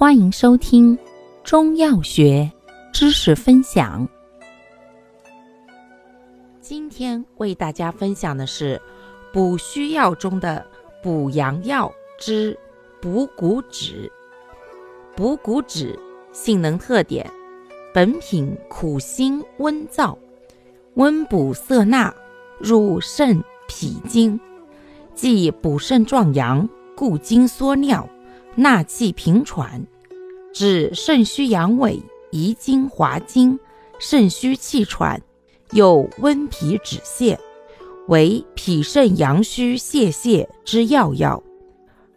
欢迎收听中药学知识分享。今天为大家分享的是补虚药中的补阳药之补骨脂。补骨脂性能特点：本品苦辛温燥，温补涩纳，入肾脾经，既补肾壮阳，固精缩尿。纳气平喘，治肾虚阳痿、遗精滑精、肾虚气喘，又温脾止泻，为脾肾阳虚泄泻之要药。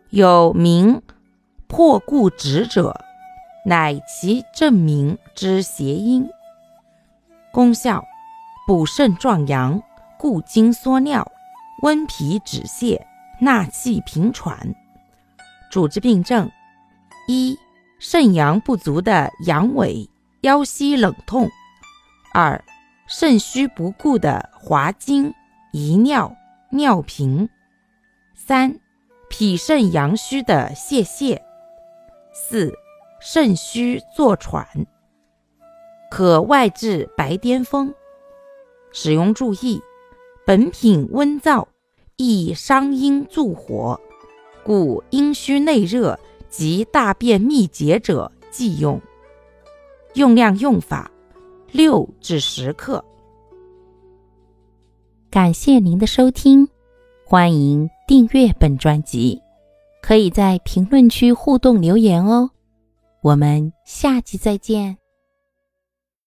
有名破固止者，乃其正名之谐音。功效：补肾壮阳，固精缩尿，温脾止泻，纳气平喘。主治病症：一、肾阳不足的阳痿、腰膝冷痛；二、肾虚不固的滑精、遗尿、尿频；三、脾肾阳虚的泄泻；四、肾虚坐喘。可外治白癜风。使用注意：本品温燥，易伤阴助火。故阴虚内热及大便秘结者忌用。用量用法：六至十克。感谢您的收听，欢迎订阅本专辑，可以在评论区互动留言哦。我们下期再见。